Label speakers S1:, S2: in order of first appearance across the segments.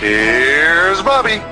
S1: Here's Bobby.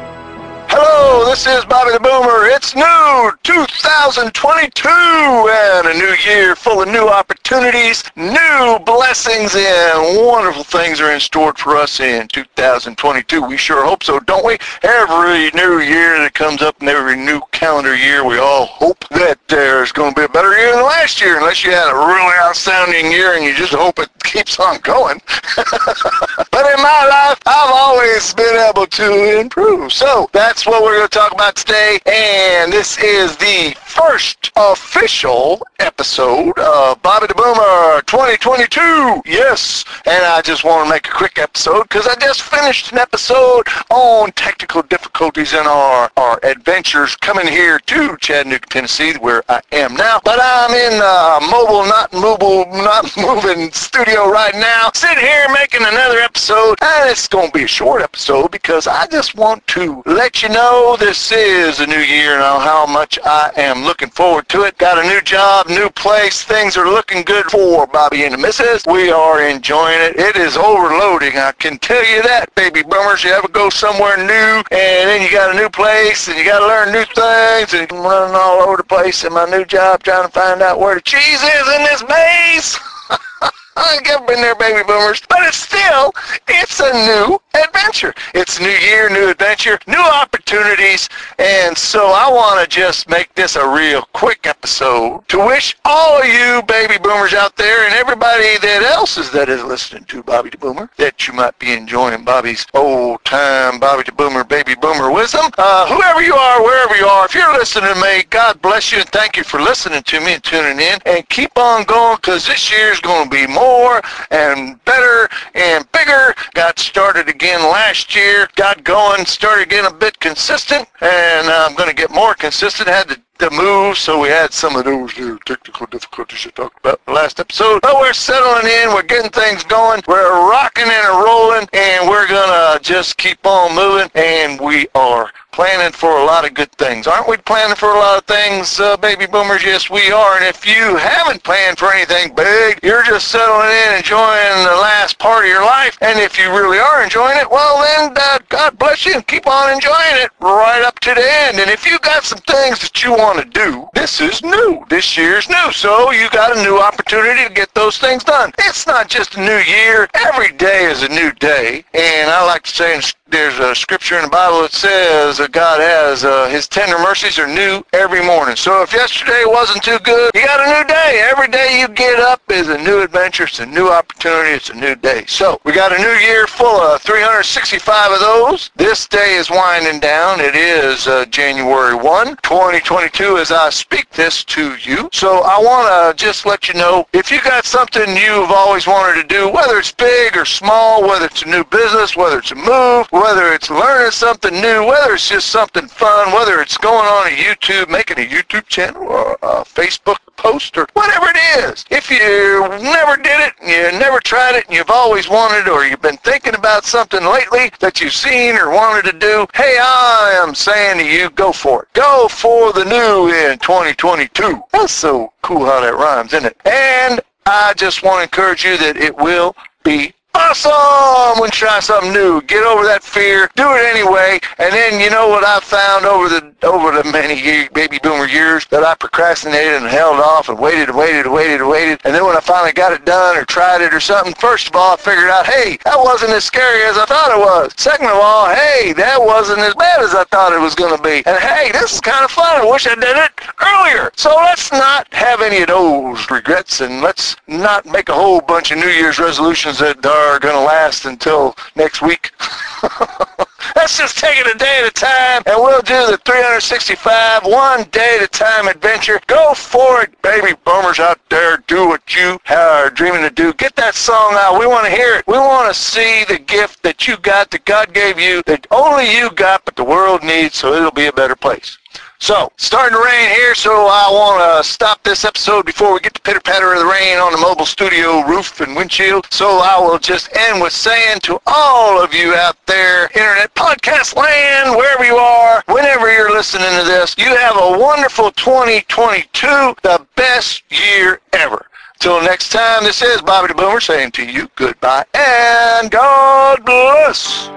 S1: Hello, this is Bobby the Boomer. It's new 2022 and a new year full of new opportunities, new blessings, and wonderful things are in store for us in 2022. We sure hope so, don't we? Every new year that comes up and every new calendar year, we all hope that there's going to be a better year than last year, unless you had a really outstanding year and you just hope it keeps on going. but in my life, I've always been able to improve. So that's what we're going to talk about today. And this is the first official episode of Bobby the Boomer 2022. Yes. And I just want to make a quick episode because I just finished an episode on technical difficulties in our, our adventures coming here to Chattanooga, Tennessee, where I am now. But I'm in uh, mobile, not mobile, not moving studio right now, sitting here making another episode. And it's going to be a short episode because I just want to let you know this is a new year and how much I am looking forward to it. Got a new job, new place. Things are looking good for Bobby and the missus. We are enjoying it. It is overloading. I can tell you that, baby boomers. You ever go somewhere new and then you got a new place and you got to learn new things and I'm running all over the place in my new job trying to find out where the cheese is in this maze. I've been there, baby boomers. But it's still, it's a new adventure. It's new year, new adventure, new opportunities. And so I want to just make this a real quick episode to wish all of you baby boomers out there and everybody that else is that is listening to Bobby the Boomer that you might be enjoying Bobby's old time Bobby the Boomer, baby boomer wisdom. Uh, whoever you are, wherever you are, if you're listening to me, God bless you and thank you for listening to me and tuning in. And keep on going because this year's going to be more and better and bigger. Got started again last year, got going, started getting a bit consistent, and I'm going to get more consistent. Had to the move, so we had some of those technical difficulties I talked about last episode. But we're settling in, we're getting things going, we're rocking and rolling, and we're gonna just keep on moving, and we are planning for a lot of good things. Aren't we planning for a lot of things, uh, baby boomers? Yes, we are. And if you haven't planned for anything big, you're just settling in, enjoying the last part of your life. And if you really are enjoying it, well, then uh, God bless you and keep on enjoying it right up to the end. And if you got some things that you want to do, this is new. This year's new. So you got a new opportunity to get those things done. It's not just a new year. Every day is a new day. And I like to say in there's a scripture in the Bible that says that God has uh, His tender mercies are new every morning. So if yesterday wasn't too good, you got a new day. Every day you get up is a new adventure. It's a new opportunity. It's a new day. So we got a new year full of 365 of those. This day is winding down. It is uh, January 1, 2022 as I speak this to you. So I want to just let you know if you got something you've always wanted to do, whether it's big or small, whether it's a new business, whether it's a move, whether it's learning something new, whether it's just something fun, whether it's going on a YouTube, making a YouTube channel or a Facebook post or whatever it is. If you never did it, you never tried it, and you've always wanted or you've been thinking about something lately that you've seen or wanted to do, hey, I am saying to you, go for it. Go for the new in 2022. That's so cool how that rhymes, isn't it? And I just want to encourage you that it will be awesome when you try something new. Get over that fear. Do it anyway. And then you know what I've found over the over the many baby boomer years that I procrastinated and held off and waited and waited and waited and waited. And then when I finally got it done or tried it or something, first of all, I figured out, hey, that wasn't as scary as I thought it was. Second of all, hey, that wasn't as bad as I thought it was going to be. And hey, this is kind of fun. I wish I did it earlier. So let's not have any of those regrets and let's not make a whole bunch of New Year's resolutions that uh, are going to last until next week. Let's just take it a day at a time, and we'll do the 365 one day at a time adventure. Go for it, baby boomers out there. Do what you are dreaming to do. Get that song out. We want to hear it. We want to see the gift that you got, that God gave you, that only you got, but the world needs, so it'll be a better place. So, starting to rain here, so I want to stop this episode before we get the pitter patter of the rain on the mobile studio roof and windshield. So I will just end with saying to all of you out there, internet podcast land, wherever you are, whenever you're listening to this, you have a wonderful 2022, the best year ever. Till next time, this is Bobby the Boomer saying to you goodbye and God bless.